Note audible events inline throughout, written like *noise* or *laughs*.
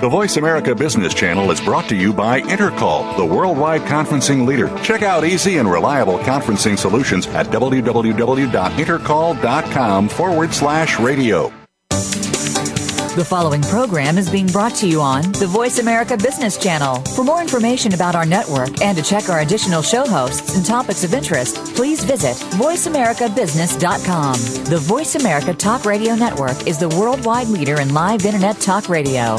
The Voice America Business Channel is brought to you by Intercall, the worldwide conferencing leader. Check out easy and reliable conferencing solutions at www.intercall.com forward slash radio. The following program is being brought to you on the Voice America Business Channel. For more information about our network and to check our additional show hosts and topics of interest, please visit VoiceAmericaBusiness.com. The Voice America Talk Radio Network is the worldwide leader in live Internet talk radio.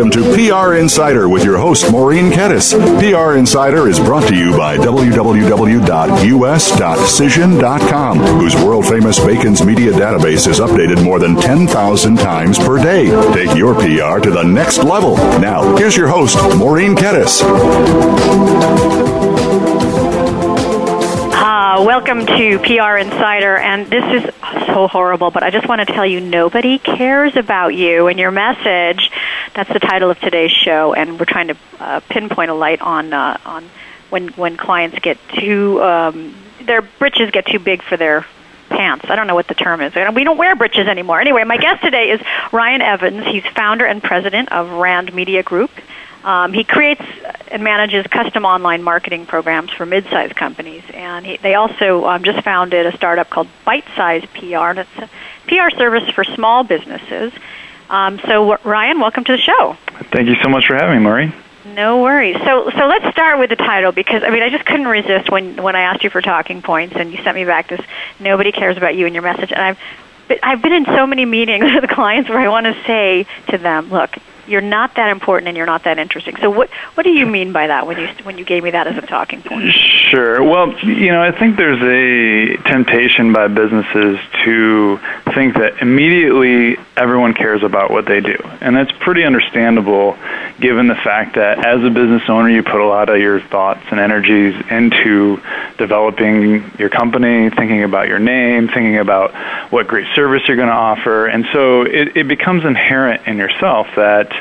Welcome to PR Insider with your host, Maureen Kedes. PR Insider is brought to you by www.us.cision.com, whose world famous Bacon's media database is updated more than 10,000 times per day. Take your PR to the next level. Now, here's your host, Maureen Kedes. Welcome to PR Insider, and this is so horrible, but I just want to tell you nobody cares about you and your message. That's the title of today's show, and we're trying to uh, pinpoint a light on uh, on when when clients get too um, their britches get too big for their pants. I don't know what the term is. We don't wear britches anymore. Anyway, my guest today is Ryan Evans. He's founder and president of Rand Media Group. Um, he creates and manages custom online marketing programs for mid-sized companies, and he, they also um, just founded a startup called Bite Size PR, and it's a PR service for small businesses. Um, so, Ryan, welcome to the show. Thank you so much for having me, Maureen. No worries. So, so let's start with the title because I mean I just couldn't resist when when I asked you for talking points and you sent me back this nobody cares about you and your message and I've I've been in so many meetings *laughs* with clients where I want to say to them, look, you're not that important and you're not that interesting. So what what do you mean by that when you when you gave me that as a talking point? Sure. Well, you know, I think there's a temptation by businesses to think that immediately everyone cares about what they do. And that's pretty understandable given the fact that as a business owner you put a lot of your thoughts and energies into developing your company, thinking about your name, thinking about what great service you're going to offer. And so it, it becomes inherent in yourself that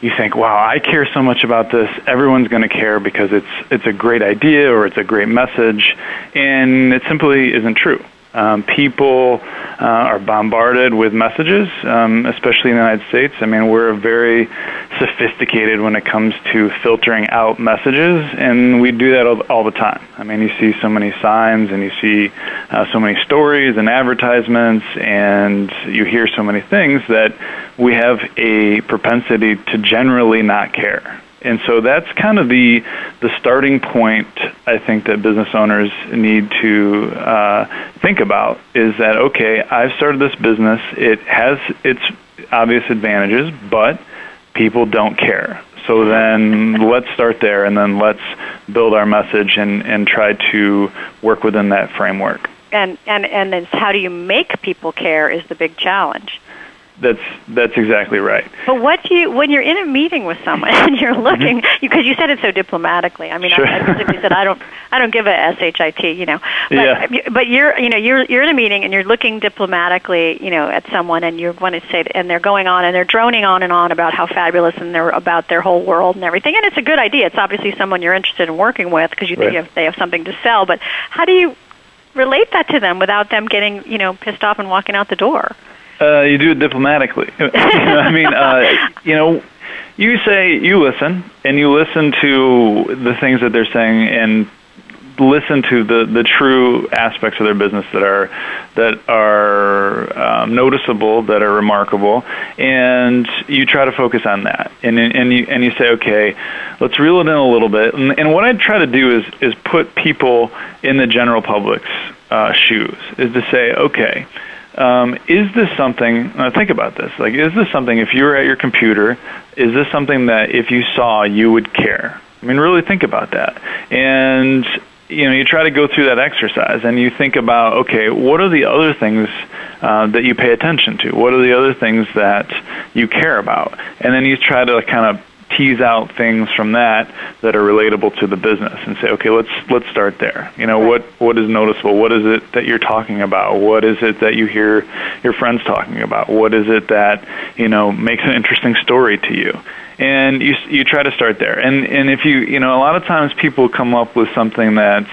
you think, wow, I care so much about this. Everyone's going to care because it's it's a great idea or it's a great message, and it simply isn't true. Um, people uh, are bombarded with messages, um, especially in the United States. I mean, we're very sophisticated when it comes to filtering out messages, and we do that all, all the time. I mean, you see so many signs, and you see uh, so many stories and advertisements, and you hear so many things that we have a propensity to generally not care. And so that's kind of the the starting point I think that business owners need to uh, think about is that okay, I've started this business. It has its obvious advantages, but people don't care. So then let's start there, and then let's build our message and, and try to work within that framework. And and and then how do you make people care is the big challenge. That's that's exactly right. But what do you when you're in a meeting with someone and you're mm-hmm. looking because you said it so diplomatically. I mean, sure. I, I said I don't I don't give a shit, you know. But, yeah. but you're you know you're you're in a meeting and you're looking diplomatically, you know, at someone and you're going to say and they're going on and they're droning on and on about how fabulous and they're about their whole world and everything. And it's a good idea. It's obviously someone you're interested in working with because you think right. you have, they have something to sell. But how do you relate that to them without them getting you know pissed off and walking out the door? Uh, you do it diplomatically. *laughs* I mean, uh, you know, you say you listen and you listen to the things that they're saying and listen to the the true aspects of their business that are that are um, noticeable, that are remarkable, and you try to focus on that. And and you and you say, okay, let's reel it in a little bit. And, and what I try to do is is put people in the general public's uh, shoes. Is to say, okay um, is this something? Uh, think about this. Like, is this something? If you were at your computer, is this something that if you saw you would care? I mean, really think about that. And you know, you try to go through that exercise, and you think about, okay, what are the other things uh, that you pay attention to? What are the other things that you care about? And then you try to kind of tease out things from that that are relatable to the business and say, okay, let's let's start there. You know, what what is noticeable? What is it that you're talking about? What is it that you hear your friends talking about? What is it that you know makes an interesting story to you? And you you try to start there. And and if you you know a lot of times people come up with something that's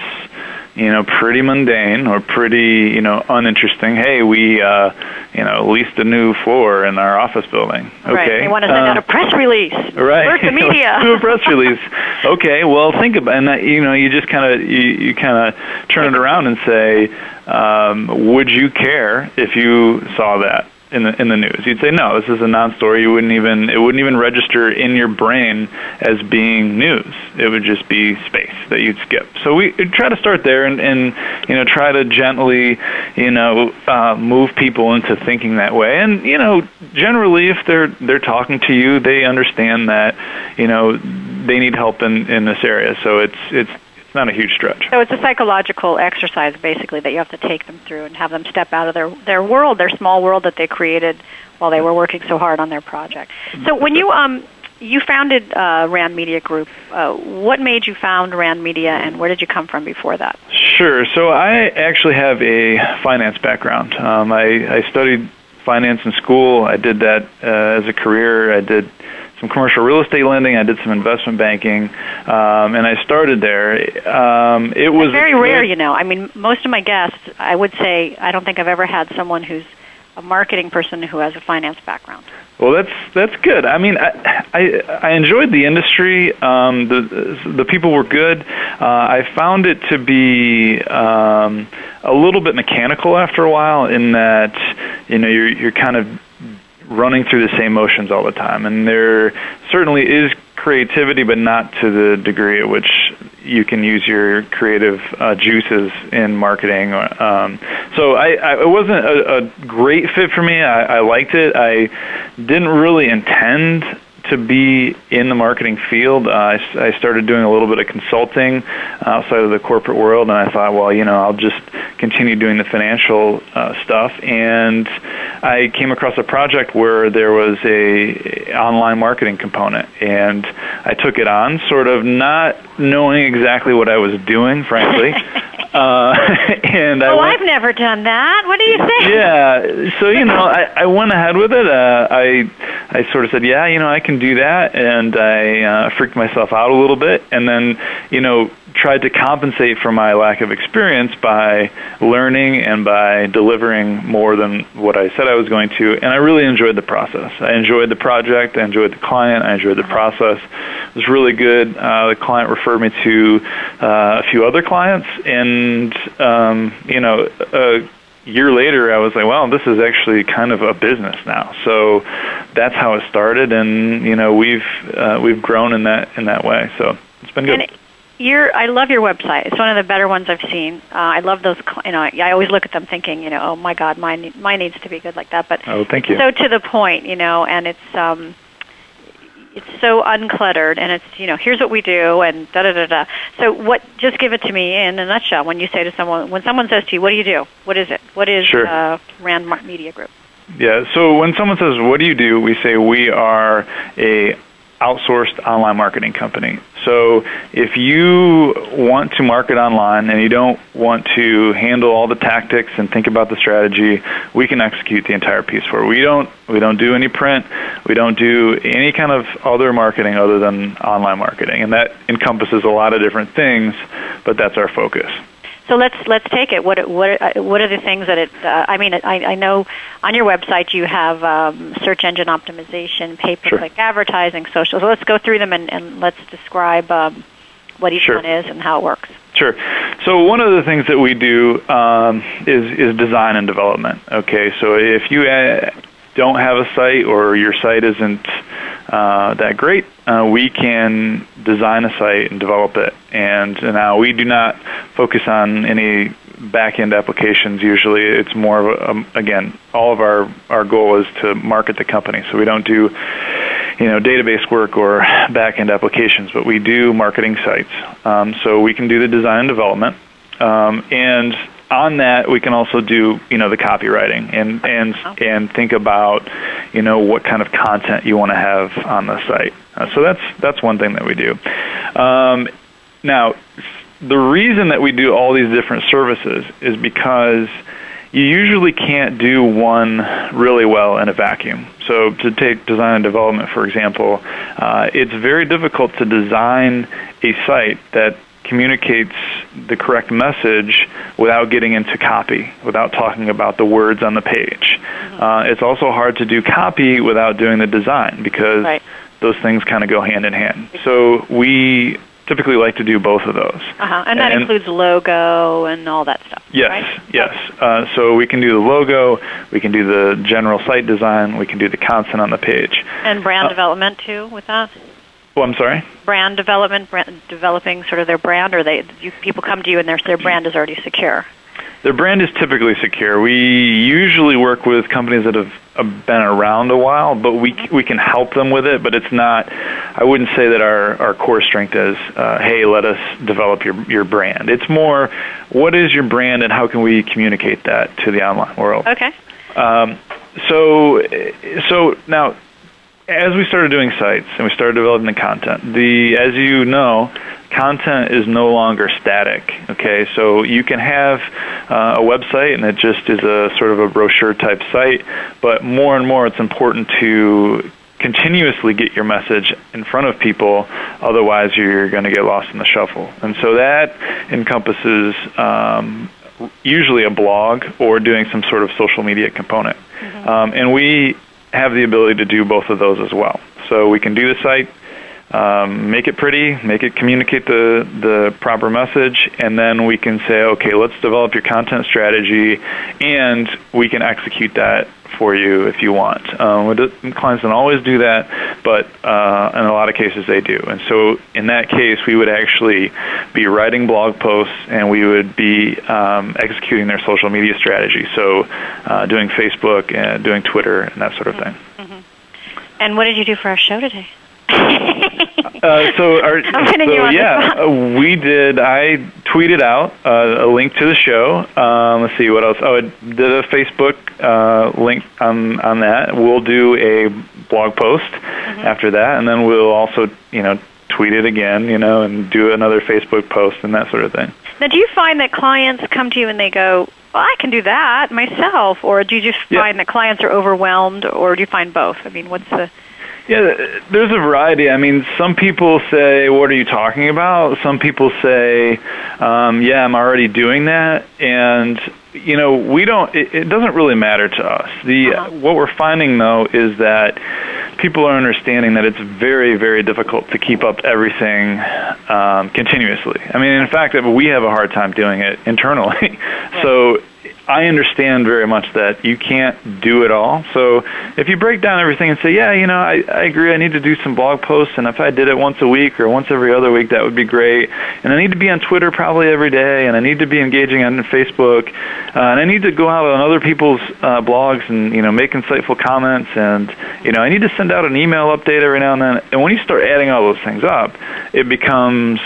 you know, pretty mundane or pretty, you know, uninteresting. Hey, we, uh, you know, leased a new floor in our office building. Okay. Right. They want to send uh, out a press release. Right. Work the *laughs* media. do a press release. okay. Well, think about, and that, you know, you just kind of, you, you kind of turn it around and say, um, would you care if you saw that? In the in the news. You'd say no, this is a non-story. You wouldn't even it wouldn't even register in your brain as being news. It would just be space that you'd skip. So we try to start there and, and you know try to gently you know uh, move people into thinking that way. And you know generally if they're they're talking to you, they understand that you know they need help in in this area. So it's it's not a huge stretch. So it's a psychological exercise, basically, that you have to take them through and have them step out of their their world, their small world that they created while they were working so hard on their project. So when you um you founded uh, Rand Media Group. Uh, what made you found Rand Media, and where did you come from before that? Sure. So I actually have a finance background. Um, I, I studied finance in school. I did that uh, as a career. I did some commercial real estate lending. I did some investment banking, um, and I started there. Um, it was very rare, you know. I mean, most of my guests, I would say, I don't think I've ever had someone who's a marketing person who has a finance background. Well, that's that's good. I mean, I I, I enjoyed the industry. Um, the the people were good. Uh, I found it to be um, a little bit mechanical after a while. In that, you know, you're you're kind of running through the same motions all the time. And there certainly is creativity, but not to the degree at which you can use your creative uh, juices in marketing. Um, so I, I, it wasn't a, a great fit for me. I, I liked it. I didn't really intend to be in the marketing field. Uh, I, I started doing a little bit of consulting outside of the corporate world, and I thought, well, you know, I'll just continue doing the financial uh, stuff. And I came across a project where there was a online marketing component, and I took it on, sort of not knowing exactly what I was doing, frankly. *laughs* Uh, *laughs* and oh, I I've never done that. What do you think? Yeah, so you know, *laughs* I, I went ahead with it. Uh, I I sort of said, yeah, you know, I can do that, and I uh, freaked myself out a little bit, and then you know tried to compensate for my lack of experience by learning and by delivering more than what I said I was going to. And I really enjoyed the process. I enjoyed the project. I enjoyed the client. I enjoyed the process. It was really good. Uh, the client referred me to uh, a few other clients, and um, you know. a year later, I was like, "Well, this is actually kind of a business now." So that's how it started, and you know, we've uh, we've grown in that in that way. So it's been good. And your I love your website. It's one of the better ones I've seen. Uh, I love those. You know, I always look at them thinking, you know, oh my God, mine mine needs to be good like that. But oh, thank you. So to the point, you know, and it's um, it's so uncluttered, and it's you know, here's what we do, and da da da da. So what? Just give it to me in a nutshell. When you say to someone, when someone says to you, "What do you do? What is it? What is sure. uh, Rand Media Group?" Yeah. So when someone says, "What do you do?" we say we are a outsourced online marketing company. So if you want to market online and you don't want to handle all the tactics and think about the strategy, we can execute the entire piece for you. We don't we don't do any print, we don't do any kind of other marketing other than online marketing. And that encompasses a lot of different things, but that's our focus. So let's let's take it. What what uh, what are the things that it? Uh, I mean, I, I know on your website you have um, search engine optimization, pay per click sure. advertising, social. So let's go through them and, and let's describe um, what each sure. one is and how it works. Sure. So one of the things that we do um, is is design and development. Okay, so if you uh, don't have a site or your site isn't uh, that great, uh, we can design a site and develop it. And now we do not focus on any back-end applications. Usually, it's more of a, um, again, all of our our goal is to market the company. So we don't do you know database work or back-end applications, but we do marketing sites. Um, so we can do the design and development. Um, and on that, we can also do you know the copywriting and and and think about you know what kind of content you want to have on the site. Uh, so that's that's one thing that we do. Um, now, the reason that we do all these different services is because you usually can't do one really well in a vacuum. So, to take design and development, for example, uh, it's very difficult to design a site that communicates the correct message without getting into copy, without talking about the words on the page. Mm-hmm. Uh, it's also hard to do copy without doing the design because right. those things kind of go hand in hand. So we typically like to do both of those. Uh-huh. And that and, includes logo and all that stuff. Yes, right? yes. Uh, so we can do the logo, we can do the general site design, we can do the content on the page. And brand uh, development too with that? Oh, I'm sorry. Brand development, brand, developing sort of their brand, or they you, people come to you and their their brand is already secure. Their brand is typically secure. We usually work with companies that have been around a while, but we we can help them with it. But it's not. I wouldn't say that our our core strength is, uh, hey, let us develop your your brand. It's more, what is your brand, and how can we communicate that to the online world? Okay. Um, so so now as we started doing sites and we started developing the content, the as you know, content is no longer static. Okay, so you can have uh, a website and it just is a sort of a brochure type site, but more and more it's important to continuously get your message in front of people otherwise you're going to get lost in the shuffle and so that encompasses um, usually a blog or doing some sort of social media component mm-hmm. um, and we have the ability to do both of those as well. So we can do the site, um, make it pretty, make it communicate the, the proper message, and then we can say, okay, let's develop your content strategy, and we can execute that for you if you want. Um, clients don't always do that, but uh, in a lot of cases they do. And so in that case, we would actually be writing blog posts and we would be um, executing their social media strategy. So uh, doing Facebook and doing Twitter and that sort of thing. Mm-hmm. And what did you do for our show today? *laughs* uh, so, our, *laughs* so yeah, uh, we did. I tweeted out uh, a link to the show. Um, let's see what else. Oh, I did a Facebook uh, link on on that. We'll do a blog post mm-hmm. after that, and then we'll also, you know, tweet it again, you know, and do another Facebook post and that sort of thing. Now, do you find that clients come to you and they go, well, I can do that myself, or do you just find yeah. that clients are overwhelmed, or do you find both? I mean, what's the yeah, there's a variety. I mean, some people say, "What are you talking about?" Some people say, um, "Yeah, I'm already doing that." And you know, we don't. It, it doesn't really matter to us. The uh-huh. what we're finding though is that people are understanding that it's very, very difficult to keep up everything um, continuously. I mean, in fact, we have a hard time doing it internally. *laughs* so I understand very much that you can't do it all. So if you break down everything and say, yeah, you know, I, I agree, I need to do some blog posts, and if I did it once a week or once every other week, that would be great. And I need to be on Twitter probably every day, and I need to be engaging on Facebook, uh, and I need to go out on other people's uh, blogs and you know make insightful comments, and you know I need to send out an email update every now and then. And when you start adding all those things up, it becomes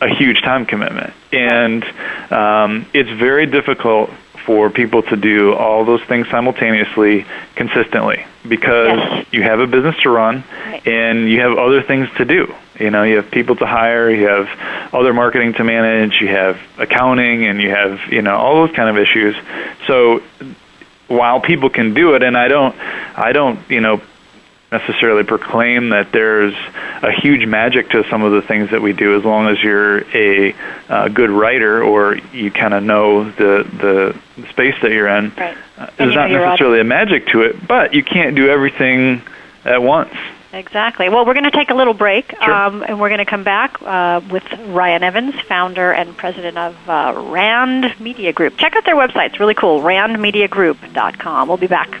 a huge time commitment, and um, it's very difficult for people to do all those things simultaneously consistently because yes. you have a business to run right. and you have other things to do. You know, you have people to hire, you have other marketing to manage, you have accounting, and you have, you know, all those kind of issues. So while people can do it, and I don't, I don't, you know, necessarily proclaim that there's a huge magic to some of the things that we do as long as you're a uh, good writer or you kind of know the the space that you're in right. uh, there's not necessarily a magic to it but you can't do everything at once Exactly. Well, we're going to take a little break, sure. um, and we're going to come back uh, with Ryan Evans, founder and president of uh, Rand Media Group. Check out their website; it's really cool. RandMediaGroup.com. We'll be back.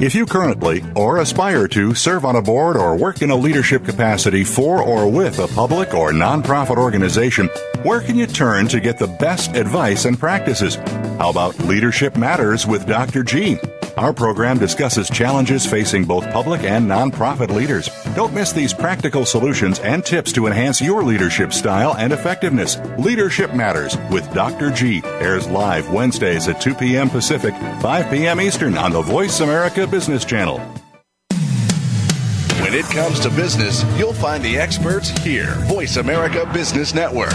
If you currently or aspire to serve on a board or work in a leadership capacity for or with a public or nonprofit organization, where can you turn to get the best advice and practices? How about Leadership Matters with Dr. G? Our program discusses challenges facing both public and nonprofit leaders. Don't miss these practical solutions and tips to enhance your leadership style and effectiveness. Leadership Matters with Dr. G airs live Wednesdays at 2 p.m. Pacific, 5 p.m. Eastern on the Voice America Business Channel. When it comes to business, you'll find the experts here. Voice America Business Network.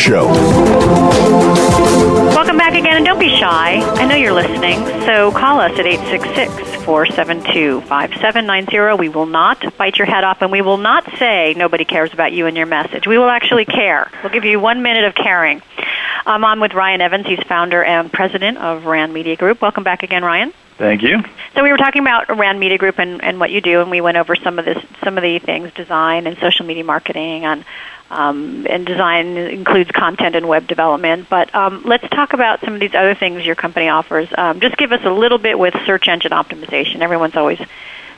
show. Welcome back again, and don't be shy. I know you're listening, so call us at 866 472 5790. We will not bite your head off, and we will not say nobody cares about you and your message. We will actually care. We'll give you one minute of caring. I'm on with Ryan Evans. He's founder and president of RAND Media Group. Welcome back again, Ryan. Thank you. So we were talking about RAND Media Group and, and what you do, and we went over some of this, some of the things, design and social media marketing, and um, and design includes content and web development. But um, let's talk about some of these other things your company offers. Um, just give us a little bit with search engine optimization. Everyone's always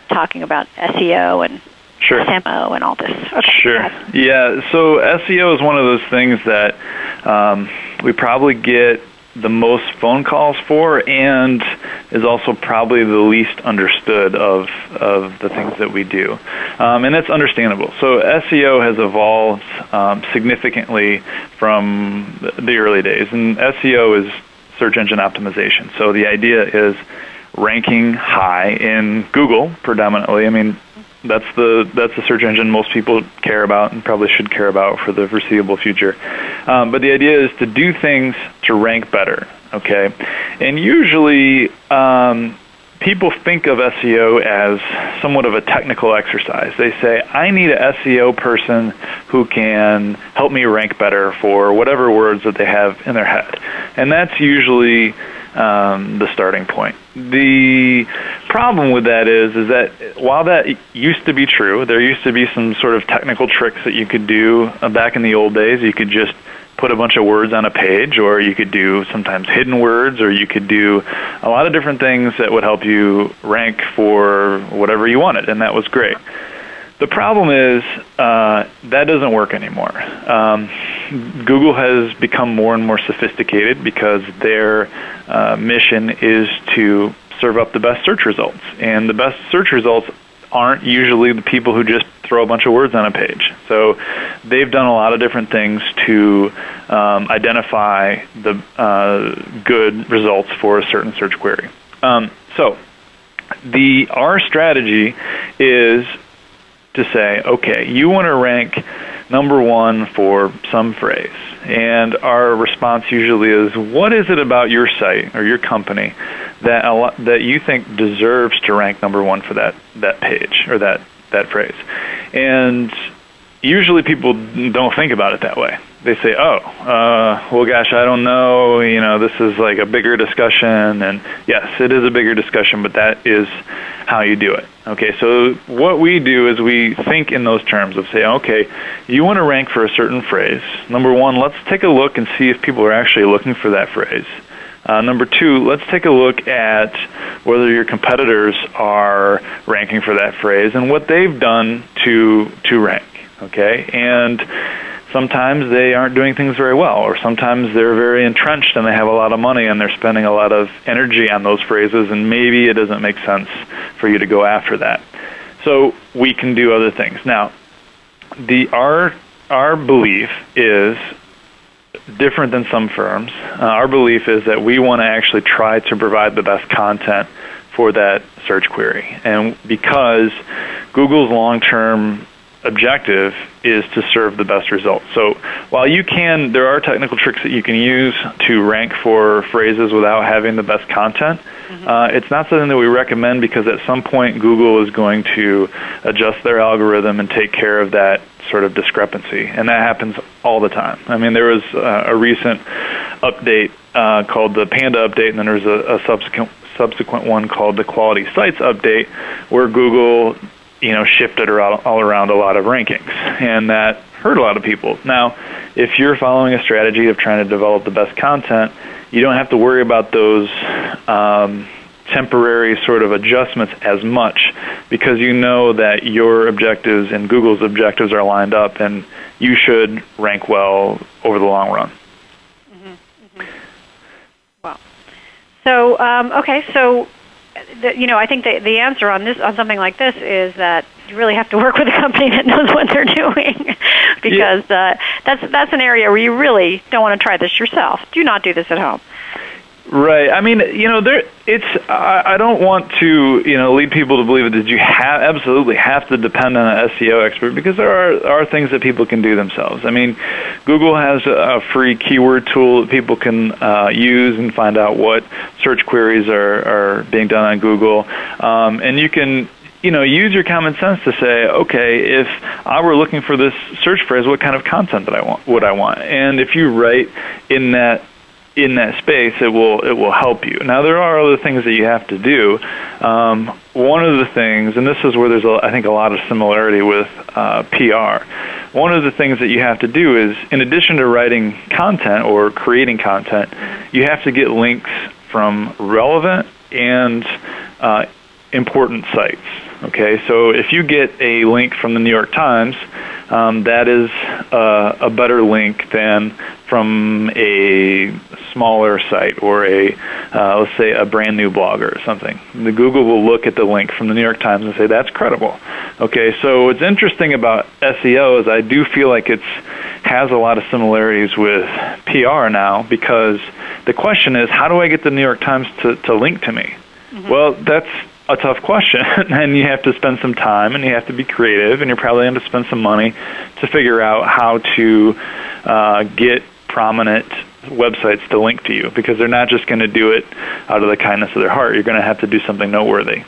talking about SEO and Sure. SMO and all this. Okay. Sure. Yeah. So SEO is one of those things that um, we probably get the most phone calls for, and is also probably the least understood of of the things that we do, um, and that's understandable. So SEO has evolved um, significantly from the early days, and SEO is search engine optimization. So the idea is ranking high in Google predominantly. I mean, that's the that's the search engine most people care about and probably should care about for the foreseeable future. Um, but the idea is to do things to rank better. Okay, and usually. Um, people think of SEO as somewhat of a technical exercise. They say, I need a SEO person who can help me rank better for whatever words that they have in their head. And that's usually um, the starting point. The problem with that is, is that while that used to be true, there used to be some sort of technical tricks that you could do uh, back in the old days. You could just put a bunch of words on a page, or you could do sometimes hidden words, or you could do a lot of different things that would help you rank for whatever you wanted, and that was great. The problem is uh, that doesn't work anymore. Um, Google has become more and more sophisticated because their uh, mission is to serve up the best search results, and the best search results aren't usually the people who just throw a bunch of words on a page. So they've done a lot of different things to um, identify the uh, good results for a certain search query. Um, so the our strategy is to say, okay, you want to rank number one for some phrase. And our response usually is, what is it about your site or your company that that you think deserves to rank number one for that that page or that that phrase? And usually people don't think about it that way. They say, "Oh, uh, well, gosh, I don't know. You know, this is like a bigger discussion." And yes, it is a bigger discussion, but that is how you do it. Okay, so what we do is we think in those terms of say, okay, you want to rank for a certain phrase. Number one, let's take a look and see if people are actually looking for that phrase. Uh, number two, let's take a look at whether your competitors are ranking for that phrase and what they've done to to rank. Okay, and sometimes they aren't doing things very well, or sometimes they're very entrenched and they have a lot of money and they're spending a lot of energy on those phrases, and maybe it doesn't make sense for you to go after that. So we can do other things. Now, the our our belief is different than some firms. Uh, our belief is that we want to actually try to provide the best content for that search query, and because Google's long-term objective is to serve the best results. So while you can, there are technical tricks that you can use to rank for phrases without having the best content. Mm-hmm. Uh, it's not something that we recommend because at some point Google is going to adjust their algorithm and take care of that sort of discrepancy, and that happens all the time. I mean, there was uh, a recent update uh, called the Panda update, and then there was a, a subsequent subsequent one called the Quality Sites update, where Google you know shifted all around a lot of rankings, and that hurt a lot of people. Now, if you're following a strategy of trying to develop the best content, you don't have to worry about those um, temporary sort of adjustments as much because you know that your objectives and Google's objectives are lined up, and you should rank well over the long run. Mm-hmm. Mm-hmm. Wow. So um, okay, so the, you know, I think the, the answer on this on something like this is that you really have to work with a company *laughs* that knows what they're doing, *laughs* because yeah. uh, that's that's an area where you really don't want to try this yourself. Do not do this at home. Right. I mean, you know, there. It's. I, I don't want to, you know, lead people to believe that you have absolutely have to depend on an SEO expert because there are are things that people can do themselves. I mean, Google has a, free keyword tool that people can uh, use and find out what search queries are are being done on Google, um, and you can you know, use your common sense to say, okay, if I were looking for this search phrase, what kind of content that I want would I want? And if you write in that in that space, it will it will help you. Now there are other things that you have to do. Um, one of the things, and this is where there's a, I think a lot of similarity with uh, PR. One of the things that you have to do is, in addition to writing content or creating content, you have to get links from relevant and uh, important sites. Okay, so if you get a link from the New York Times, um, that is uh, a better link than from a smaller site or a, uh, let's say, a brand new blogger or something. The Google will look at the link from the New York Times and say that's credible. Okay, so what's interesting about SEO is I do feel like it's has a lot of similarities with PR now because the question is how do I get the New York Times to, to link to me? Mm-hmm. Well, that's a tough question, *laughs* and you have to spend some time, and you have to be creative, and you're probably going to spend some money to figure out how to uh, get prominent websites to link to you because they're not just going to do it out of the kindness of their heart. You're going to have to do something noteworthy.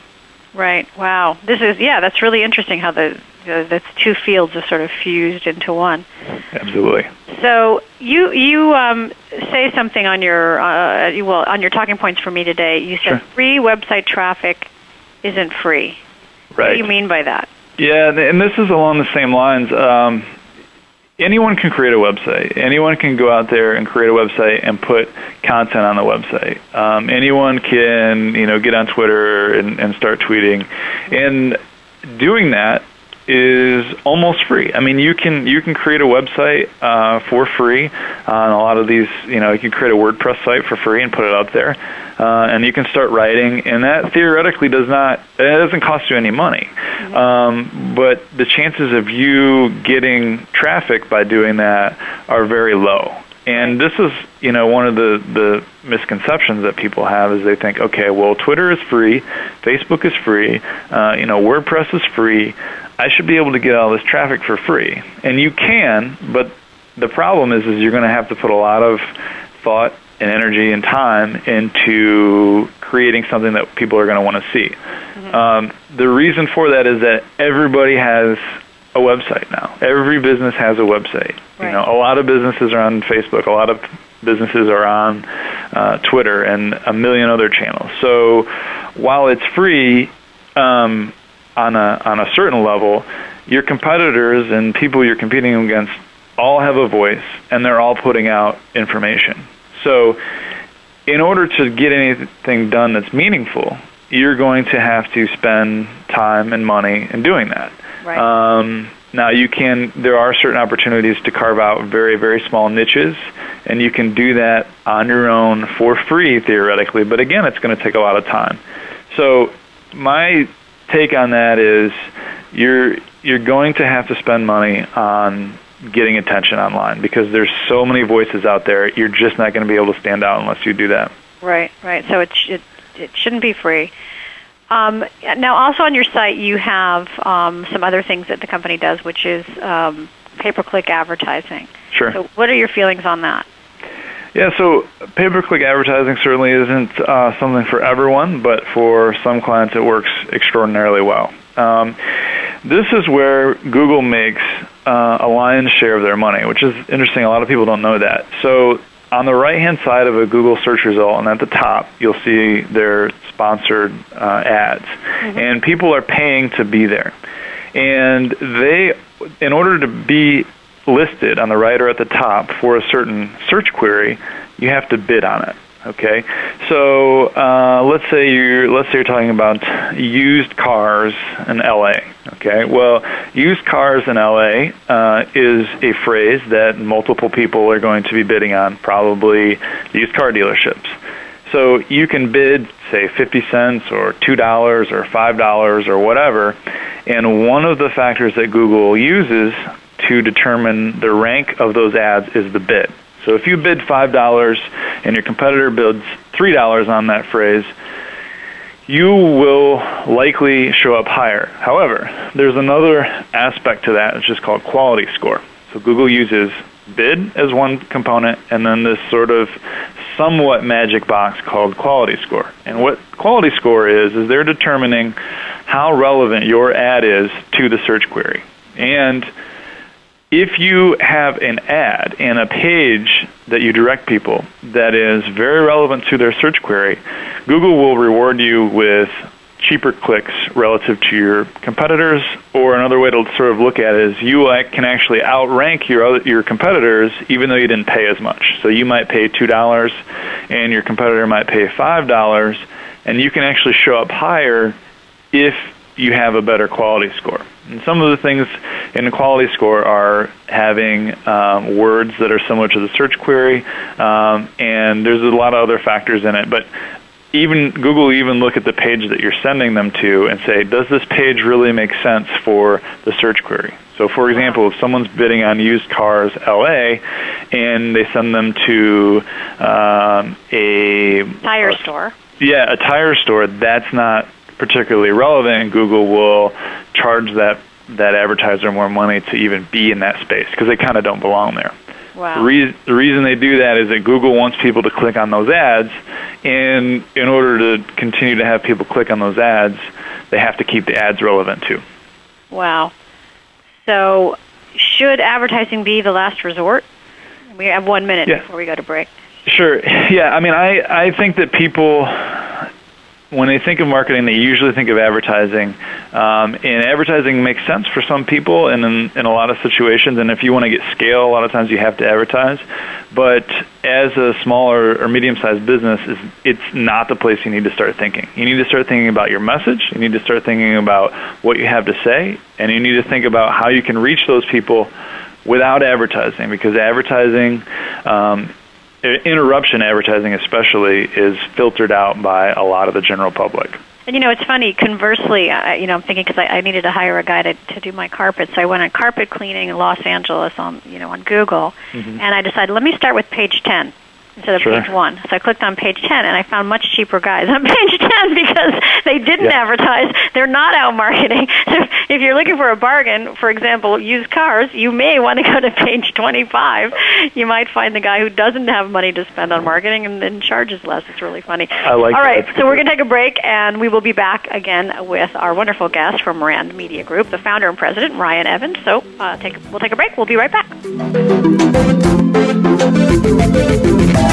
Right. Wow. This is yeah. That's really interesting how the the, the two fields are sort of fused into one. Absolutely. So you you um, say something on your uh, well on your talking points for me today. You said sure. free website traffic isn't free. Right. What do you mean by that? Yeah, and this is along the same lines. Um, anyone can create a website. Anyone can go out there and create a website and put content on the website. Um, anyone can, you know, get on Twitter and, and start tweeting, and doing that is almost free. I mean, you can you can create a website uh, for free on a lot of these. You know, you can create a WordPress site for free and put it up there, uh, and you can start writing. And that theoretically does not it doesn't cost you any money, um, but the chances of you getting traffic by doing that are very low. And this is, you know, one of the, the misconceptions that people have is they think, okay, well, Twitter is free, Facebook is free, uh, you know, WordPress is free. I should be able to get all this traffic for free. And you can, but the problem is, is you're going to have to put a lot of thought and energy and time into creating something that people are going to want to see. Mm-hmm. Um, the reason for that is that everybody has a website now. Every business has a website. Right. You know, a lot of businesses are on Facebook. A lot of businesses are on uh, Twitter and a million other channels. So while it's free um, on a on a certain level, your competitors and people you're competing against all have a voice and they're all putting out information. So in order to get anything done that's meaningful, you're going to have to spend time and money in doing that. Right. Um, now you can. There are certain opportunities to carve out very, very small niches, and you can do that on your own for free theoretically. But again, it's going to take a lot of time. So my take on that is you're you're going to have to spend money on getting attention online because there's so many voices out there. You're just not going to be able to stand out unless you do that. Right, right. So it it, it shouldn't be free. Um, now, also on your site, you have um, some other things that the company does, which is um, pay-per-click advertising. Sure. So, what are your feelings on that? Yeah, so pay-per-click advertising certainly isn't uh, something for everyone, but for some clients, it works extraordinarily well. Um, this is where Google makes uh, a lion's share of their money, which is interesting. A lot of people don't know that. So on the right hand side of a Google search result and at the top, you'll see their sponsored uh, ads. Mm-hmm. And people are paying to be there. And they, in order to be listed on the right or at the top for a certain search query, you have to bid on it. Okay, so uh, let's say you're let's say you're talking about used cars in LA. Okay, well, used cars in LA uh, is a phrase that multiple people are going to be bidding on, probably used car dealerships. So you can bid, say, 50 cents or $2 or $5 or whatever, and one of the factors that Google uses to determine the rank of those ads is the bid. So if you bid $5 and your competitor bids $3 on that phrase, you will likely show up higher. However, there's another aspect to that, it's just called quality score. So Google uses bid as one component and then this sort of somewhat magic box called quality score. And what quality score is is they're determining how relevant your ad is to the search query. And if you have an ad and a page that you direct people that is very relevant to their search query, Google will reward you with cheaper clicks relative to your competitors. Or another way to sort of look at it is you can actually outrank your other, your competitors even though you didn't pay as much. So you might pay two dollars, and your competitor might pay five dollars, and you can actually show up higher if you have a better quality score. And some of the things in the quality score are having um, words that are similar to the search query, um, and there's a lot of other factors in it. But even Google even look at the page that you're sending them to and say, does this page really make sense for the search query? So, for example, if someone's bidding on used cars LA and they send them to um, a tire store, yeah, a tire store, that's not particularly relevant, and Google will charge that that advertiser more money to even be in that space because they kind of don't belong there. Wow. The, re- the reason they do that is that Google wants people to click on those ads, and in order to continue to have people click on those ads, they have to keep the ads relevant too. Wow. So, should advertising be the last resort? We have one minute yeah. before we go to break. Sure. *laughs* Yeah. I mean, I I think that people when they think of marketing, they usually think of advertising. Um, and advertising makes sense for some people and in, in a lot of situations. And if you want to get scale, a lot of times you have to advertise. But as a smaller or medium-sized business, is it's not the place you need to start thinking. You need to start thinking about your message. You need to start thinking about what you have to say, and you need to think about how you can reach those people without advertising because advertising um, interruption advertising especially is filtered out by a lot of the general public. And you know, it's funny. Conversely, I, you know, I'm thinking because I, I needed to hire a guy to to do my carpets. So I went on carpet cleaning in Los Angeles on you know on Google, mm-hmm. and I decided let me start with page ten. Instead of Sure. page one. So I clicked on page 10 and I found much cheaper guys on *laughs* page 10 because they didn't Yeah. advertise. They're not out marketing. *laughs* So if you're looking for a bargain, for example, used cars, you may want to go to page 25. You might find the guy who doesn't have money to spend on marketing and then charges less. It's really funny. I like All that. right, That's so we're going to take a break and we will be back again with our wonderful guest from Rand Media Group, the founder and president, Ryan Evans. So uh, take, we'll take a break. We'll be right back.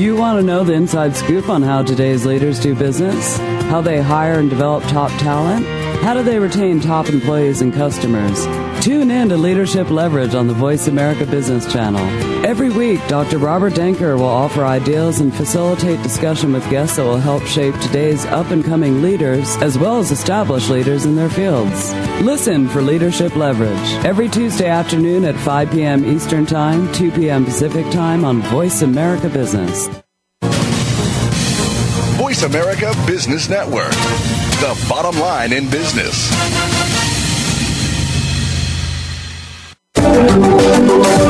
You want to know the inside scoop on how today's leaders do business? How they hire and develop top talent? How do they retain top employees and customers? Tune in to Leadership Leverage on the Voice America Business Channel. Every week, Dr. Robert Danker will offer ideas and facilitate discussion with guests that will help shape today's up and coming leaders as well as established leaders in their fields. Listen for Leadership Leverage every Tuesday afternoon at 5 p.m. Eastern Time, 2 p.m. Pacific Time on Voice America Business. Voice America Business Network. The bottom line in business. You're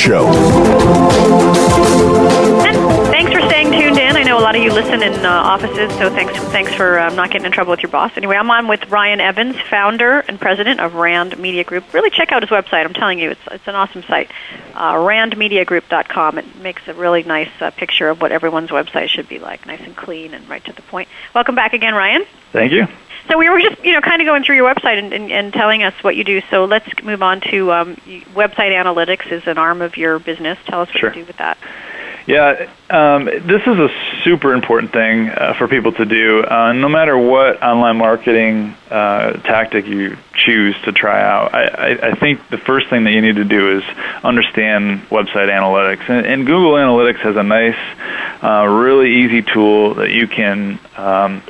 show. Lot of you listen in uh, offices, so thanks thanks for um, not getting in trouble with your boss. Anyway, I'm on with Ryan Evans, founder and president of Rand Media Group. Really check out his website. I'm telling you, it's it's an awesome site. Uh, RandMediaGroup.com. It makes a really nice uh, picture of what everyone's website should be like, nice and clean and right to the point. Welcome back again, Ryan. Thank you. So we were just, you know, kind of going through your website and, and, and telling us what you do. So let's move on to um, website analytics is an arm of your business. Tell us what Sure. you do with that. Yeah, um, this is a super important thing uh, for people to do. Uh, no matter what online marketing uh, tactic you choose to try out, I, I, I think the first thing that you need to do is understand website analytics. And, and Google Analytics has a nice, uh, really easy tool that you can. Um,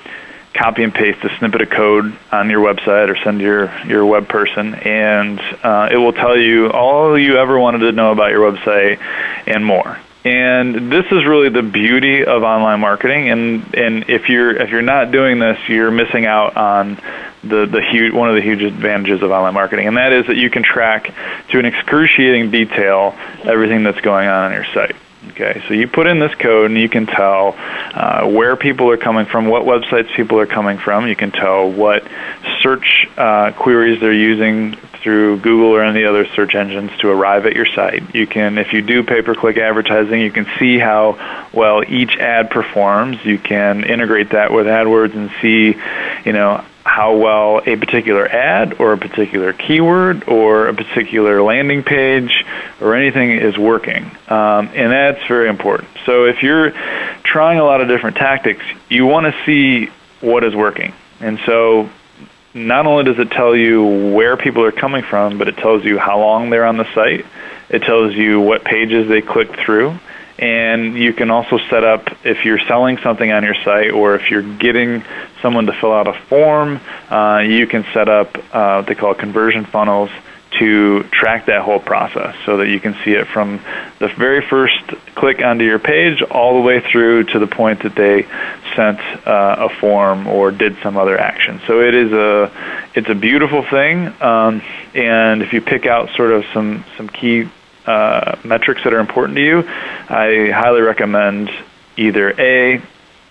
copy and paste a snippet of code on your website or send your your web person and uh, it will tell you all you ever wanted to know about your website and more and this is really the beauty of online marketing. And and if you're if you're not doing this you're missing out on the the huge one of the huge advantages of online marketing. And that is that you can track to an excruciating detail everything that's going on on your site Okay, so you put in this code and you can tell uh, where people are coming from, what websites people are coming from. You can tell what search uh, queries they're using through Google or any other search engines to arrive at your site. You can, if you do pay-per-click advertising, you can see how well each ad performs. You can integrate that with AdWords and see, you know, how well a particular ad or a particular keyword or a particular landing page or anything is working. Um, and that's very important. So if you're trying a lot of different tactics, you want to see what is working. And so not only does it tell you where people are coming from, but it tells you how long they're on the site. It tells you what pages they clicked through and you can also set up if you're selling something on your site or if you're getting someone to fill out a form, uh, you can set up uh, what they call conversion funnels to track that whole process so that you can see it from the very first click onto your page all the way through to the point that they sent uh, a form or did some other action. So it is a it's a beautiful thing, um, and if you pick out sort of some some key uh, metrics that are important to you, I highly recommend either A,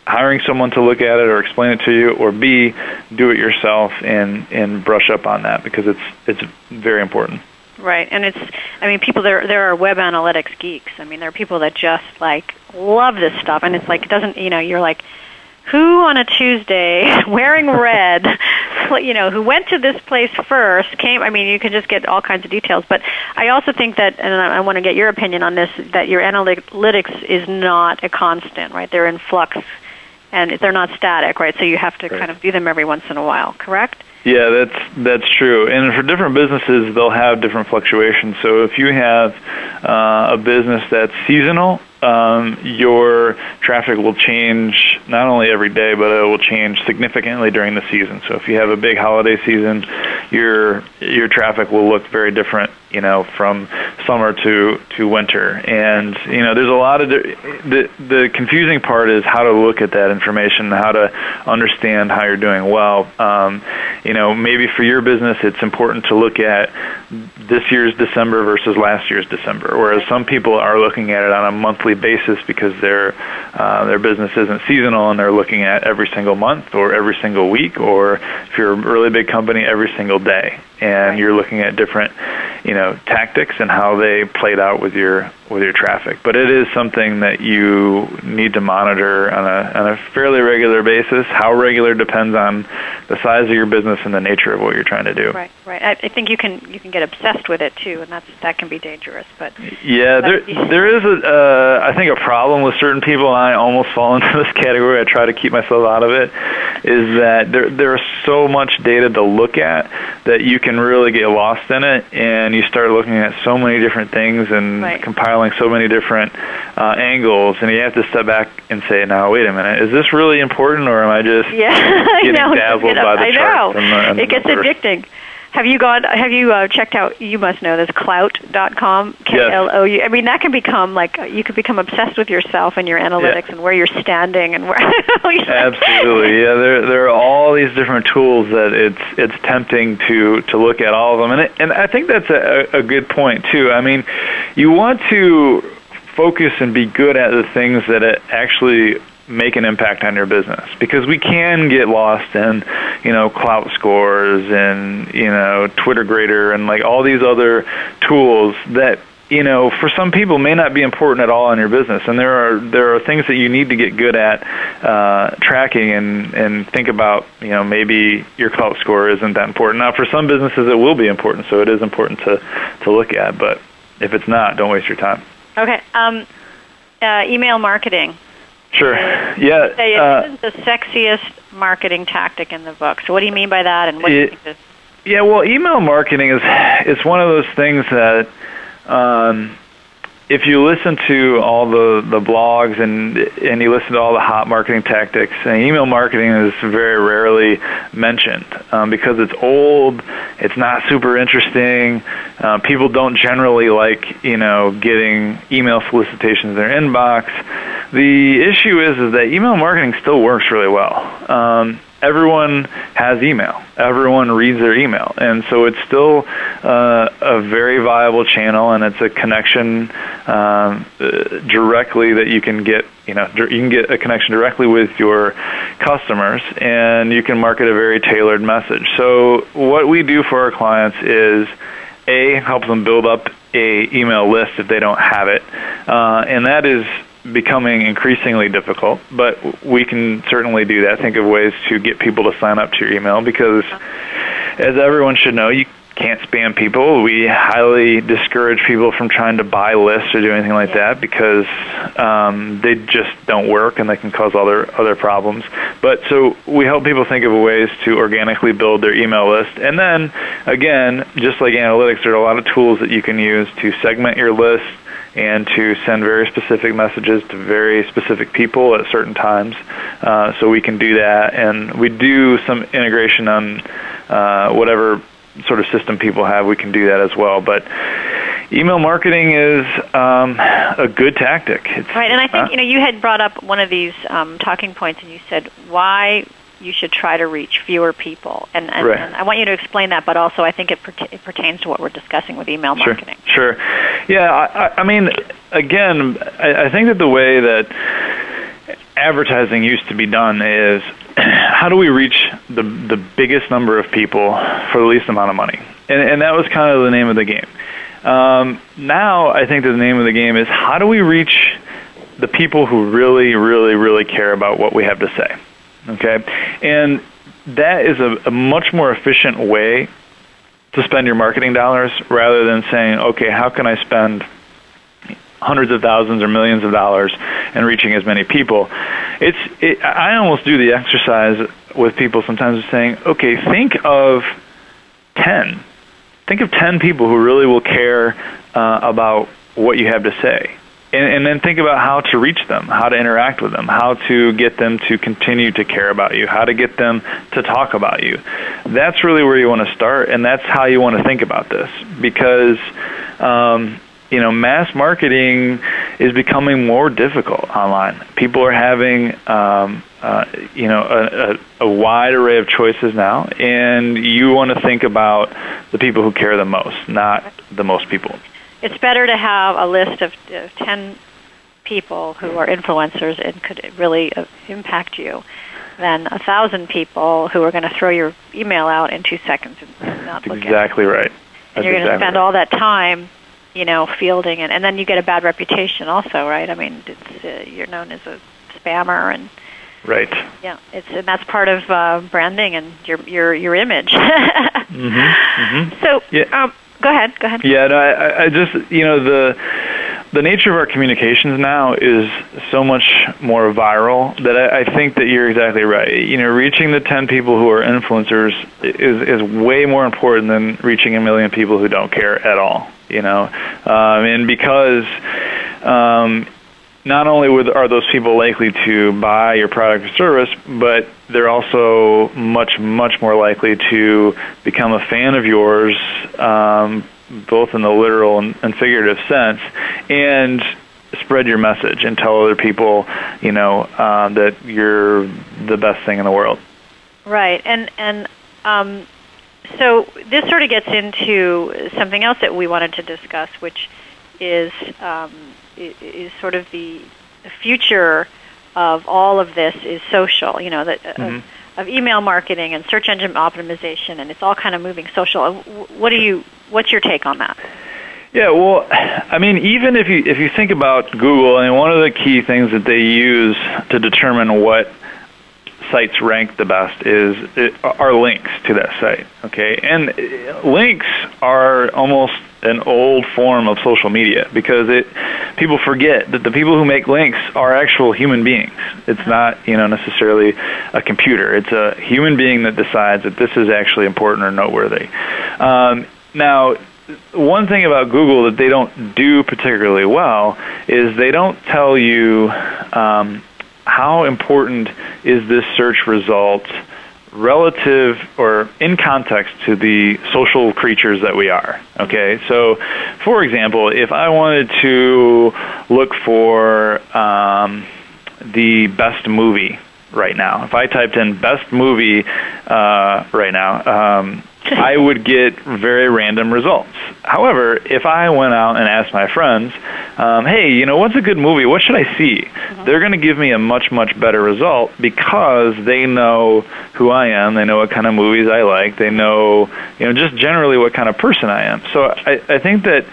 hiring someone to look at it or explain it to you, or B, do it yourself and, and brush up on that because it's, it's very important. Right, and it's I mean people there there are web analytics geeks. I mean there are people that just like love this stuff and it's like it doesn't you know you're like who on a Tuesday *laughs* wearing red, *laughs* you know, who went to this place first, came, I mean, you can just get all kinds of details. But I also think that, and I want to get your opinion on this, that your analytics is not a constant, right? They're in flux and they're not static, right? So you have to right. kind of do them every once in a while, correct? Yeah, that's that's true. And for different businesses, they'll have different fluctuations. So if you have uh, a business that's seasonal, um, your traffic will change not only every day, but it will change significantly during the season. So if you have a big holiday season, your your traffic will look very different, you know, from summer to to winter. And you know, there's a lot of the the confusing part is how to look at that information, how to understand how you're doing well. Um, you know, maybe for your business, it's important to look at this year's December versus last year's December, whereas some people are looking at it on a monthly basis because their uh, their business isn't seasonal and they're looking at every single month or every single week, or if you're a really big company, every single day, and you're looking at different, you know, tactics and how they played out with your with your traffic. But it is something that you need to monitor on a on a fairly regular basis. How regular depends on the size of your business and the nature of what you're trying to do. Right, right. I, I think you can you can get obsessed with it too, and that's that can be dangerous. But yeah, there *laughs* there is a uh, I think a problem with certain people, and I almost *laughs* fall into this category. I try to keep myself out of it. Is that there there's so much data to look at that you can really get lost in it, and you start looking at so many different things and right. compiling so many different uh, angles, and you have to step back and say, "Now, wait a minute, is this really important, or am I just yeah, *laughs* getting know, dazzled by the I chart?" Know. And the, it gets addicting. Have you gone? Have you uh, checked out? You must know this Klout.com. K L O U. I mean, that can become like you could become obsessed with yourself and your analytics yeah. and where you're standing and where. *laughs* Absolutely, yeah. There there are all these different tools that it's it's tempting to to look at all of them, and it, and I think that's a, a good point too. I mean, you want to focus and be good at the things that it actually make an impact on your business? Because we can get lost in you know Klout scores and you know twitter grader and like all these other tools that you know for some people may not be important at all in your business. And there are there are things that you need to get good at uh, tracking and and think about you know maybe your Klout score isn't that important. Now for some businesses it will be important so it is important to to look at but if it's not don't waste your time. Okay um, uh, email marketing Sure. Yeah. Say it uh, is the sexiest marketing tactic in the book. So what do you mean by that, and what it, do you think this? Yeah, well, email marketing is it's one of those things that um, if you listen to all the, the blogs and and you listen to all the hot marketing tactics, and email marketing is very rarely mentioned um, because it's old, it's not super interesting. Uh, people don't generally like you know getting email solicitations in their inbox. The issue is is that email marketing still works really well. Um, everyone has email. Everyone reads their email, and so it's still uh, a very viable channel, and it's a connection um, directly that you can get. You know, you can get a connection directly with your customers, and you can market a very tailored message. So what we do for our clients is a help them build up a email list if they don't have it, uh, and that is becoming increasingly difficult, but we can certainly do that. Think of ways to get people to sign up to your email because, as everyone should know, you can't spam people. We highly discourage people from trying to buy lists or do anything like that because um, they just don't work and they can cause other other problems. But so we help people think of ways to organically build their email list, and then again, just like analytics, there are a lot of tools that you can use to segment your list and to send very specific messages to very specific people at certain times. Uh, so we can do that, and we do some integration on uh, whatever sort of system people have, we can do that as well. But email marketing is um, a good tactic. It's, right, and I think uh, you know you had brought up one of these um, talking points, and you said why you should try to reach fewer people. And, and, right. and I want you to explain that, but also I think it, it pertains to what we're discussing with email marketing. Sure. sure. Yeah, I, I mean, again, I, I think that the way that advertising used to be done is *clears throat* how do we reach the the biggest number of people for the least amount of money? And and that was kind of the name of the game. Um, now I think the name of the game is how do we reach the people who really, really, really care about what we have to say. Okay, and that is a, a much more efficient way to spend your marketing dollars rather than saying, okay, how can I spend hundreds of thousands or millions of dollars and reaching as many people. It's it, I almost do the exercise with people sometimes of saying, okay, think of 10. Think of 10 people who really will care uh, about what you have to say. And, and then think about how to reach them, how to interact with them, how to get them to continue to care about you, how to get them to talk about you. That's really where you want to start, and that's how you want to think about this. Because um, you know, mass marketing is becoming more difficult online. People are having, um, uh, you know, a, a, a wide array of choices now, and you want to think about the people who care the most, not the most people. It's better to have a list of uh, 10 people who are influencers and could really uh, impact you than a thousand people who are going to throw your email out in two seconds and not look exactly at it. right. That's and you're going to spend right. all that time you know, fielding it, and then you get a bad reputation also, right? I mean, it's, uh, you're known as a spammer, and right. Yeah, it's and that's part of uh, branding and your your your image. *laughs* mm-hmm, mm-hmm. So, yeah. um, go ahead, go ahead. Yeah, no, I, I just you know the the nature of our communications now is so much more viral that I, I think that you're exactly right. You know, reaching the 10 people who are influencers is, is way more important than reaching a million people who don't care at all. You know, um, and because um, not only are those people likely to buy your product or service, but they're also much, much more likely to become a fan of yours um, both in the literal and, and figurative sense, and spread your message and tell other people, you know, uh, that you're the best thing in the world. Right, and and um, so this sort of gets into something else that we wanted to discuss, which is um, is sort of the, the future of all of this is social. You know that. Uh, mm-hmm. Of, of email marketing and search engine optimization, and it's all kind of moving social. What do you? What's your take on that? Yeah, well, I mean, even if you if you think about Google, I mean, one of the key things that they use to determine what sites rank the best is it, are links to that site. Okay, and links are almost an old form of social media because it people forget that the people who make links are actual human beings. It's not you know necessarily a computer. It's a human being that decides that this is actually important or noteworthy. Um, now, one thing about Google that they don't do particularly well is they don't tell you um, how important is this search result relative or in context to the social creatures that we are. Okay, so for example, if I wanted to look for um, the best movie right now, if I typed in best movie uh, right now, um, *laughs* I would get very random results. However, if I went out and asked my friends, um, hey, you know, what's a good movie? What should I see? Mm-hmm. They're going to give me a much, much better result because they know who I am. They know what kind of movies I like. They know, you know, just generally what kind of person I am. So I, I think that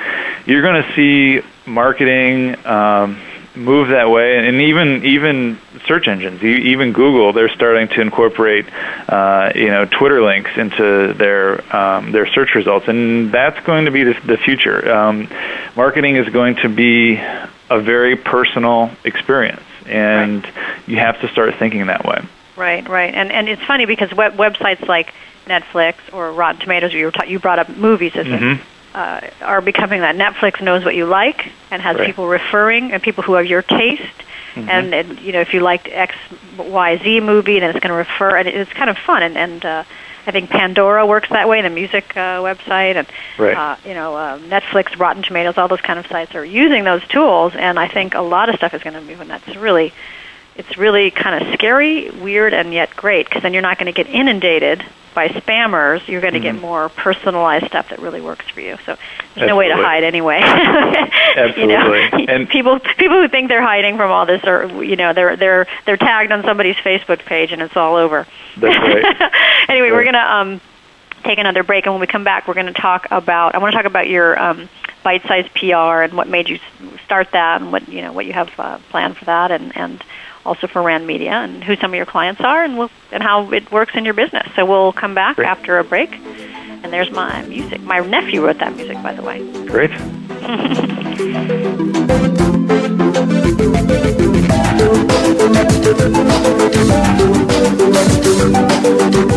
you're going to see marketing um, move that way, and even even search engines, even Google, they're starting to incorporate uh, you know Twitter links into their um, their search results, and that's going to be the, the future. Um, marketing is going to be a very personal experience, and right. you have to start thinking that way. Right, right, and and it's funny because web, websites like Netflix or Rotten Tomatoes, you were ta- you brought up movies as mm-hmm. Uh, are becoming that Netflix knows what you like and has right. people referring and people who have your taste. Mm-hmm. And, and you know if you liked X Y Z movie, then it's going to refer, and it's kind of fun. And, and uh, I think Pandora works that way, the music uh, website, and right. uh, you know uh, Netflix, Rotten Tomatoes, all those kind of sites are using those tools. And I think a lot of stuff is going to move, and that's really it's really kind of scary, weird, and yet great because then you're not going to get inundated by spammers. You're going to mm-hmm. get more personalized stuff that really works for you. So there's Absolutely. no way to hide anyway. Absolutely. *laughs* you know, *laughs* and people people who think they're hiding from all this are you know they're they're they're tagged on somebody's Facebook page and it's all over. That's right. *laughs* anyway, we're gonna um, take another break, and when we come back, we're going to talk about. I want to talk about your um, bite-sized PR and what made you start that, and what you know what you have uh, planned for that, and and also for Rand Media and who some of your clients are and we'll, and how it works in your business. So we'll come back Great. after a break. And there's my music. My nephew wrote that music, by the way. Great. the *laughs*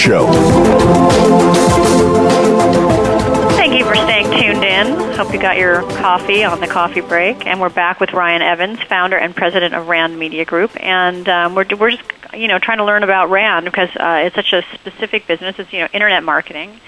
show. Thank you for staying tuned in. Hope you got your coffee on the coffee break. And we're back with Ryan Evans, founder and president of Rand Media Group. And um, we're, we're just, you know, trying to learn about Rand because uh, it's such a specific business. It's, you know, internet marketing.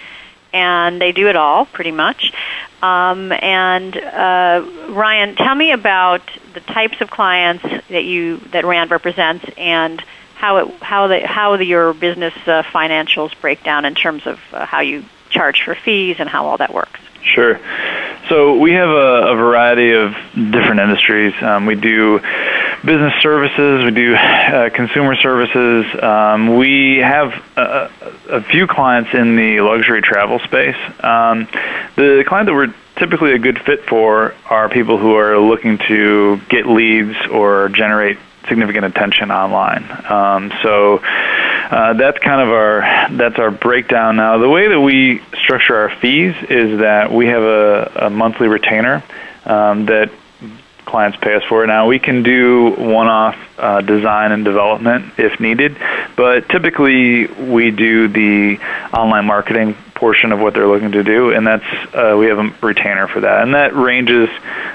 And they do it all, pretty much. Um, and uh, Ryan, tell me about the types of clients that you that Rand represents and how it how the how the, your business uh, financials break down in terms of uh, how you charge for fees and how all that works. Sure. So we have a, a variety of different industries. Um, we do business services, we do uh, consumer services. Um, we have a, a, few clients in the luxury travel space. Um, the client that we're typically a good fit for are people who are looking to get leads or generate significant attention online. Um, so uh, that's kind of our that's our breakdown now. The way that we structure our fees is that we have a, a monthly retainer um, that clients pay us for. Now we can do one-off uh, design and development if needed, but typically we do the online marketing portion of what they're looking to do, and that's uh, we have a retainer for that, and that ranges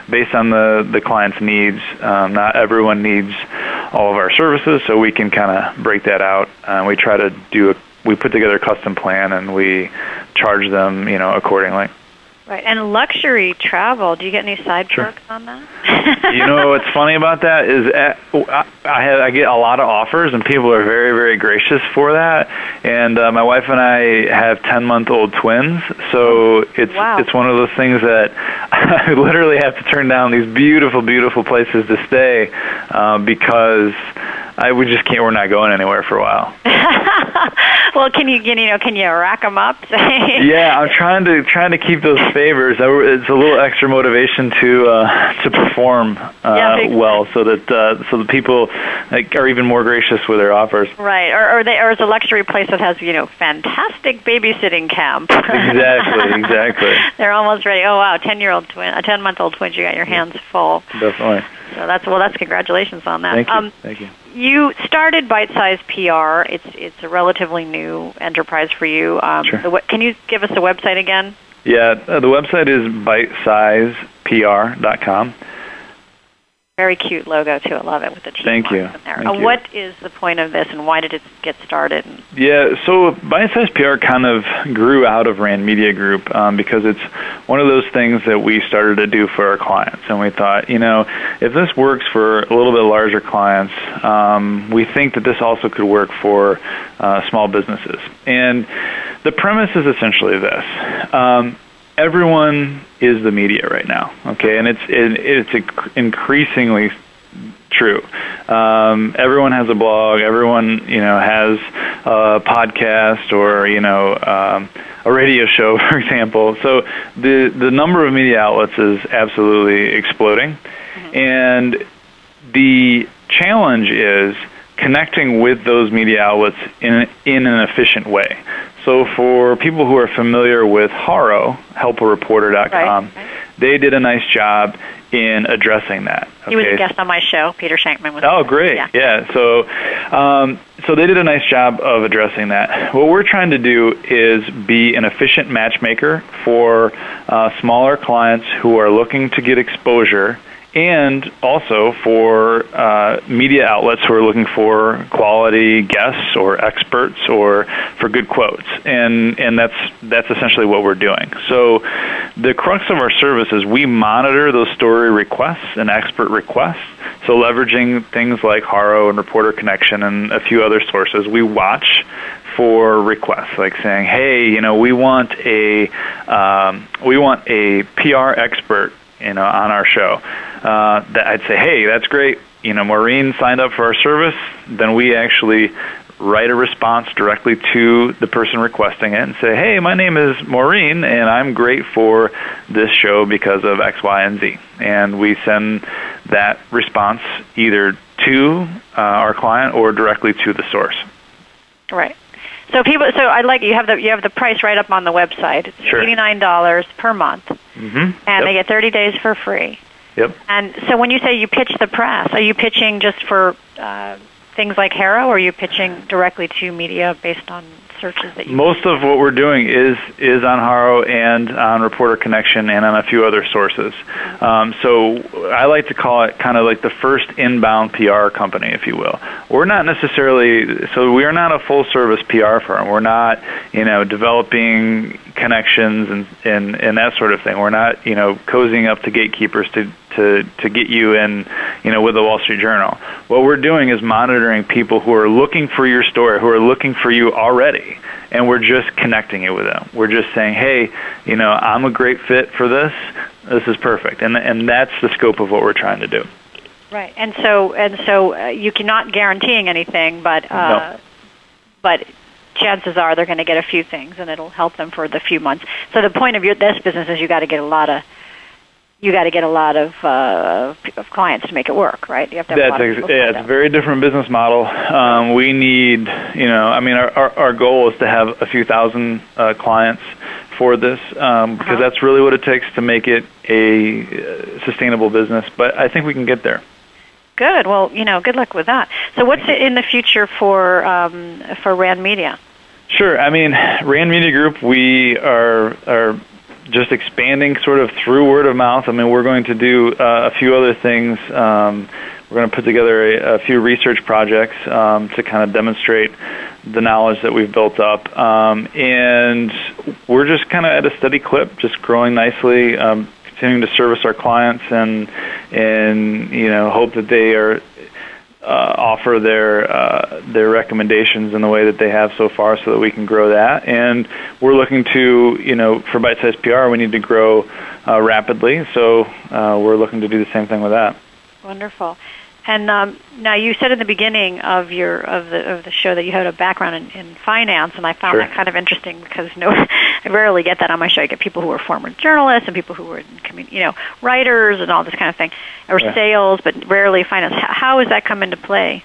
based on the the client's needs. Um, not everyone needs all of our services, so we can kind of break that out. Uh, we try to do a we put together a custom plan and we charge them, you know, accordingly. Right, and luxury travel. Do you get any side sure. perks on that? *laughs* you know what's funny about that is at, I have I get a lot of offers, and people are very very gracious for that. And uh, my wife and I have ten month old twins, so it's wow. it's one of those things that *laughs* I literally have to turn down these beautiful beautiful places to stay uh, because I we just can't. We're not going anywhere for a while. *laughs* well, can you, can you know can you rack them up? yeah, I'm trying to trying to keep those favors. It's a little extra motivation to uh, to perform uh, yeah, well, so that uh, so that people like, are even more gracious with their offers. Right, or or, they, or it's a luxury place that has you know fantastic babysitting camp. exactly, *laughs* exactly. They're almost ready. Oh wow, ten year old twin, a ten month old twin. You got your hands full. Definitely. So that's well. That's congratulations on that. Thank you. Um, Thank you. You started Bite Size PR. It's it's a relatively new enterprise for you. Um, sure. The, can you give us the website again? Yeah, uh, the website is bitesizepr.com. Very cute logo too. I love it with the cheese Thank you. In there. Thank uh, you. What is the point of this, and why did it get started? Yeah, so Bite Size PR kind of grew out of Rand Media Group um, because it's one of those things that we started to do for our clients, and we thought, you know, if this works for a little bit larger clients, um, we think that this also could work for uh, small businesses. And the premise is essentially this. Um, everyone is the media right now. Okay, and it's it, it's increasingly true. Um, everyone has a blog. Everyone you know has a podcast or you know um, a radio show, *laughs* for example. So the the number of media outlets is absolutely exploding, mm-hmm. and the challenge is connecting with those media outlets in in an efficient way. So for people who are familiar with Haro, helpareporter.com, right. they did a nice job in addressing that. Okay. He was a guest on my show. Peter Shankman was. Oh, great! Yeah. yeah. So, um, so they did a nice job of addressing that. What we're trying to do is be an efficient matchmaker for uh, smaller clients who are looking to get exposure and also for uh, media outlets who are looking for quality guests or experts or for good quotes, and and that's that's essentially what we're doing. So, the crux of our service is we monitor those story requests and expert requests. So, leveraging things like Haro and Reporter Connection and a few other sources, we watch for requests, like saying, "Hey, you know, we want a um, we want a PR expert you know, on our show, uh, that I'd say, hey, that's great. You know, Maureen signed up for our service. Then we actually write a response directly to the person requesting it and say, hey, my name is Maureen, and I'm great for this show because of X, Y, and Z. And we send that response either to uh, our client or directly to the source. Right. So people, so I like you have the you have the price right up on the website. It's sure. eighty nine dollars per month, mm-hmm. and yep. they get thirty days for free. Yep. And so when you say you pitch the press, are you pitching just for uh, things like Haro, or are you pitching directly to media based on searches that you most of what we're doing is is on Haro and on Reporter Connection and on a few other sources. Um, so I like to call it kind of like the first inbound PR company, if you will. We're not necessarily so we are not a full service PR firm. We're not you know developing connections and and and that sort of thing. We're not you know cozying up to gatekeepers to to to get you in, you know, with the Wall Street Journal. What we're doing is monitoring people who are looking for your story, who are looking for you already, and we're just connecting it with them. We're just saying, hey, you know, I'm a great fit for this. This is perfect, and and that's the scope of what we're trying to do. Right, and so and so uh, you cannot guaranteeing anything, but uh, no. but chances are they're going to get a few things, and it'll help them for the few months. So the point of your this business is you got to get a lot of you got to get a lot of uh, of clients to make it work, right? You have to have That's a lot ex- yeah, it's a very different business model. Um, we need, you know, I mean, our, our, our goal is to have a few thousand uh, clients for this um, because Uh-huh. that's really what it takes to make it a uh, sustainable business. But I think we can get there. Good. Well, you know, good luck with that. So, what's in the future for um, for Rand Media? Sure. I mean, Rand Media Group, we are are just expanding sort of through word of mouth. I mean, we're going to do uh, a few other things. Um, we're going to put together a, a few research projects um, to kind of demonstrate the knowledge that we've built up, um, and we're just kind of at a steady clip, just growing nicely. Um, continuing to service our clients and and you know hope that they are offer their uh, their recommendations in the way that they have so far, so that we can grow that. And we're looking to, you know, for bite size PR, we need to grow uh, rapidly. So uh, we're looking to do the same thing with that. Wonderful. And um, now you said in the beginning of your of the of the show that you had a background in, in finance, and I found Sure. that kind of interesting because no, *laughs* I rarely get that on my show. I get people who are former journalists and people who are you know writers and all this kind of thing, or Yeah. sales, but rarely finance. How, has that come into play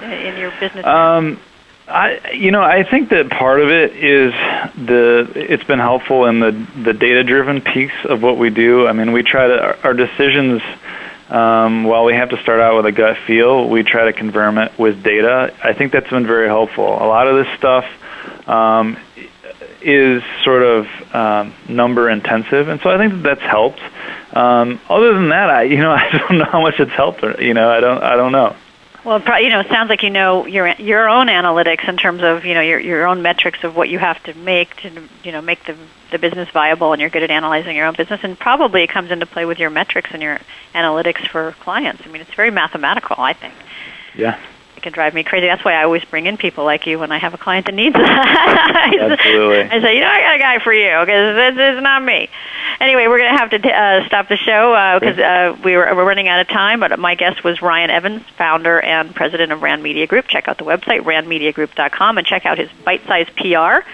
in, in your business? Um, I, you know, I think that part of it is the. It's been helpful in the the data driven piece of what we do. I mean, we try to our, our decisions. Um, while we have to start out with a gut feel, we try to confirm it with data. I think that's been very helpful. A lot of this stuff um, is sort of um, number intensive, and so I think that that's helped. Um, other than that, I *laughs* you know I don't know how much it's helped. Or, you know, I don't I don't know. Well, you know, it sounds like you know your your own analytics in terms of you know your your own metrics of what you have to make to you know make the the business viable, and you're good at analyzing your own business, and probably it comes into play with your metrics and your analytics for clients. I mean, it's very mathematical. I think Yeah. Can drive me crazy. That's why I always bring in people like you when I have a client that needs *laughs* that. Absolutely. I say, you know, I got a guy for you because this is not me. Anyway, we're going to have to uh, stop the show because uh, we were, we're running out of time. But my guest was Ryan Evans, founder and president of Rand Media Group. Check out the website randmediagroup.com and check out his bite-sized PR.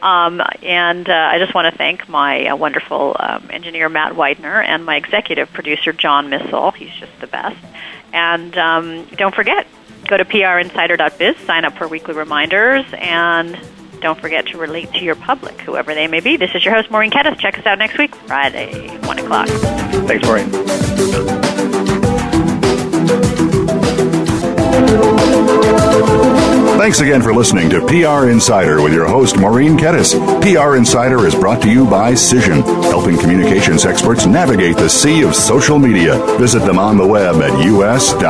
Um, and uh, I just want to thank my uh, wonderful um, engineer Matt Widener and my executive producer John Missel. He's just the best. And um, don't forget, go to prinsider.biz, sign up for weekly reminders, and don't forget to relate to your public, whoever they may be. This is your host, Maureen Kedes. Check us out next week, Friday, 1 o'clock. Thanks, Maureen. Thanks again for listening to PR Insider with your host, Maureen Kedes. PR Insider is brought to you by Cision, helping communications experts navigate the sea of social media. Visit them on the web at us.cision.com.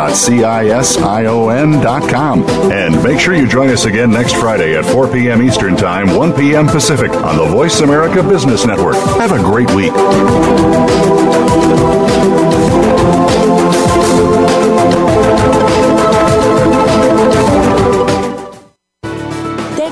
And make sure you join us again next Friday at 4 p.m. Eastern Time, 1 p.m. Pacific on the Voice America Business Network. Have a great week.